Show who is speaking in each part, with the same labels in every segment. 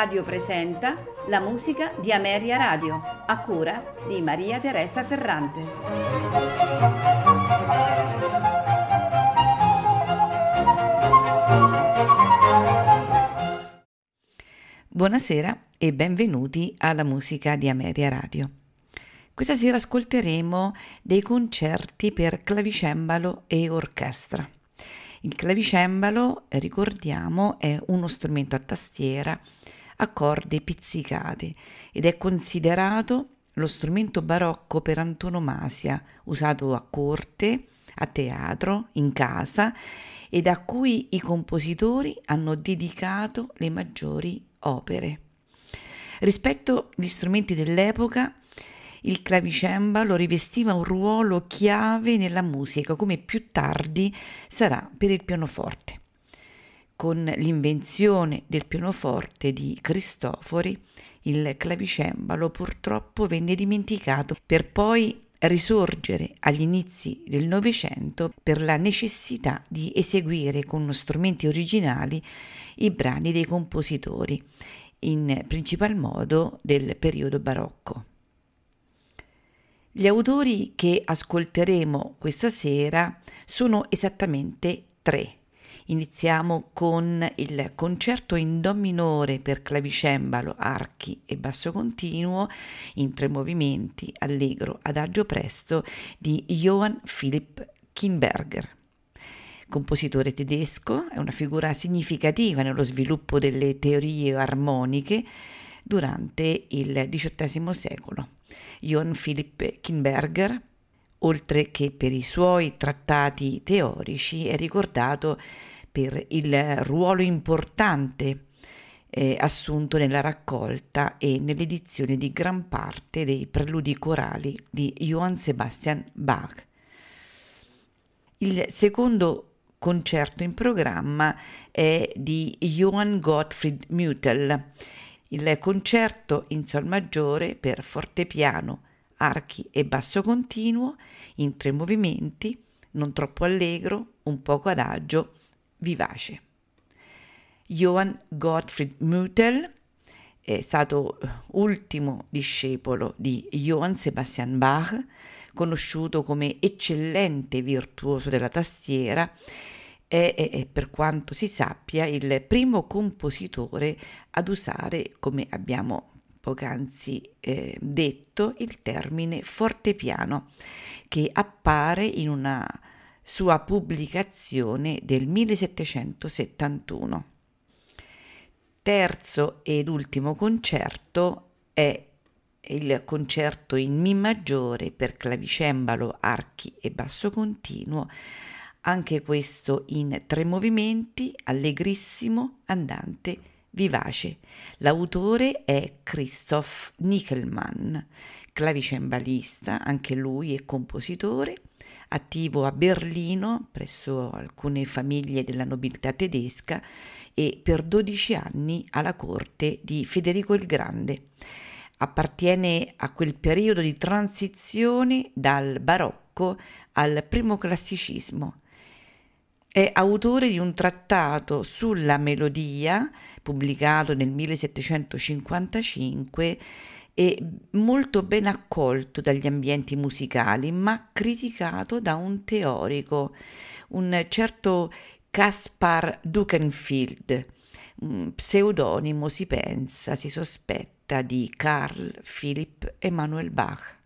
Speaker 1: Radio presenta la musica di Ameria Radio, a cura di Maria Teresa Ferrante.
Speaker 2: Buonasera e benvenuti alla musica di Ameria Radio. Questa sera ascolteremo dei concerti per clavicembalo e orchestra. Il clavicembalo, ricordiamo, è uno strumento a tastiera a corde pizzicate ed è considerato lo strumento barocco per antonomasia, usato a corte, a teatro, in casa ed a cui i compositori hanno dedicato le maggiori opere. Rispetto agli strumenti dell'epoca, il clavicembalo rivestiva un ruolo chiave nella musica, come più tardi sarà per il pianoforte. Con l'invenzione del pianoforte di Cristofori, il clavicembalo purtroppo venne dimenticato per poi risorgere agli inizi del Novecento per la necessità di eseguire con strumenti originali i brani dei compositori, in principal modo del periodo barocco. Gli autori che ascolteremo questa sera sono esattamente tre. Iniziamo con il concerto in Do minore per clavicembalo, archi e basso continuo in tre movimenti, allegro, adagio presto di Johann Philipp Kinberger. Compositore tedesco, è una figura significativa nello sviluppo delle teorie armoniche durante il XVIII secolo. Johann Philipp Kinberger, oltre che per i suoi trattati teorici, è ricordato per il ruolo importante eh, assunto nella raccolta e nell'edizione di gran parte dei preludi corali di Johann Sebastian Bach. Il secondo concerto in programma è di Johann Gottfried Mütel il concerto in sol maggiore per fortepiano, archi e basso continuo in tre movimenti, non troppo allegro, un poco adagio, vivace. Johann Gottfried Mütel è stato ultimo discepolo di Johann Sebastian Bach, conosciuto come eccellente virtuoso della tastiera è, è, per quanto si sappia il primo compositore ad usare, come abbiamo poc'anzi eh, detto, il termine fortepiano, che appare in una sua pubblicazione del 1771. Terzo ed ultimo concerto è il concerto in Mi maggiore per clavicembalo, archi e basso continuo anche questo in tre movimenti, allegrissimo, andante, vivace. L'autore è Christoph Nickelmann, clavicembalista, anche lui è compositore, attivo a Berlino presso alcune famiglie della nobiltà tedesca e per 12 anni alla corte di Federico il Grande. Appartiene a quel periodo di transizione dal barocco al primo classicismo è autore di un trattato sulla melodia, pubblicato nel 1755 e molto ben accolto dagli ambienti musicali, ma criticato da un teorico, un certo Caspar Dukenfield, pseudonimo si pensa, si sospetta di Carl Philipp Emanuel Bach.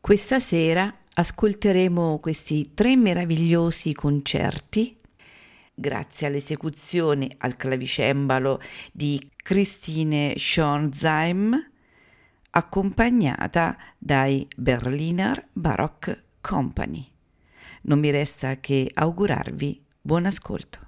Speaker 2: Questa sera ascolteremo questi tre meravigliosi concerti grazie all'esecuzione al clavicembalo di Christine Schornsheim accompagnata dai Berliner Baroque Company. Non mi resta che augurarvi buon ascolto.